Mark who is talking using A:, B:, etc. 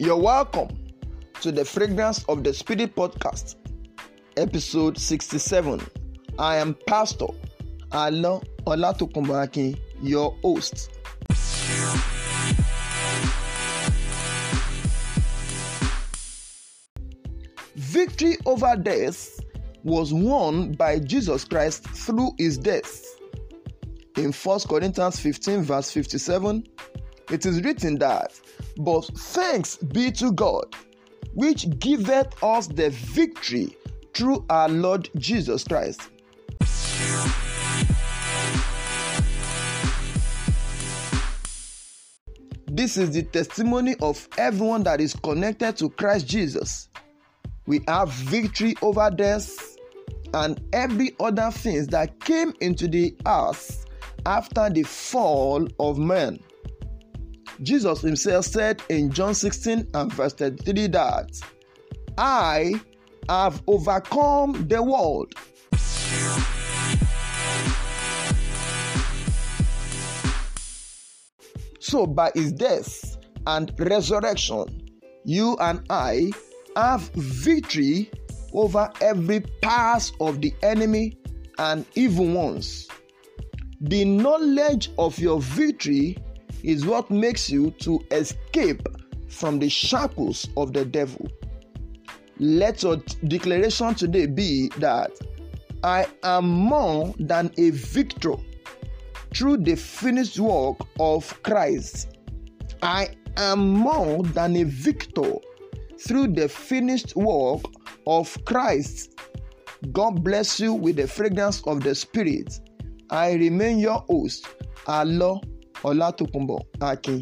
A: You're welcome to the Fragrance of the Spirit podcast, episode 67. I am Pastor Alo Olatokunboh your host. Victory over death was won by Jesus Christ through his death. In 1 Corinthians 15, verse 57, it is written that, But thanks be to God, which giveth us the victory through our Lord Jesus Christ. This is the testimony of everyone that is connected to Christ Jesus. We have victory over death and every other things that came into the earth after the fall of man. Jesus himself said in John 16 and verse 33 that I have overcome the world. So, by his death and resurrection, you and I have victory over every pass of the enemy and evil ones. The knowledge of your victory is what makes you to escape from the shackles of the devil. Let your declaration today be that I am more than a victor through the finished work of Christ. I am more than a victor through the finished work of Christ. God bless you with the fragrance of the Spirit. I remain your host, Alo ọlátòkunbọ̀ akin.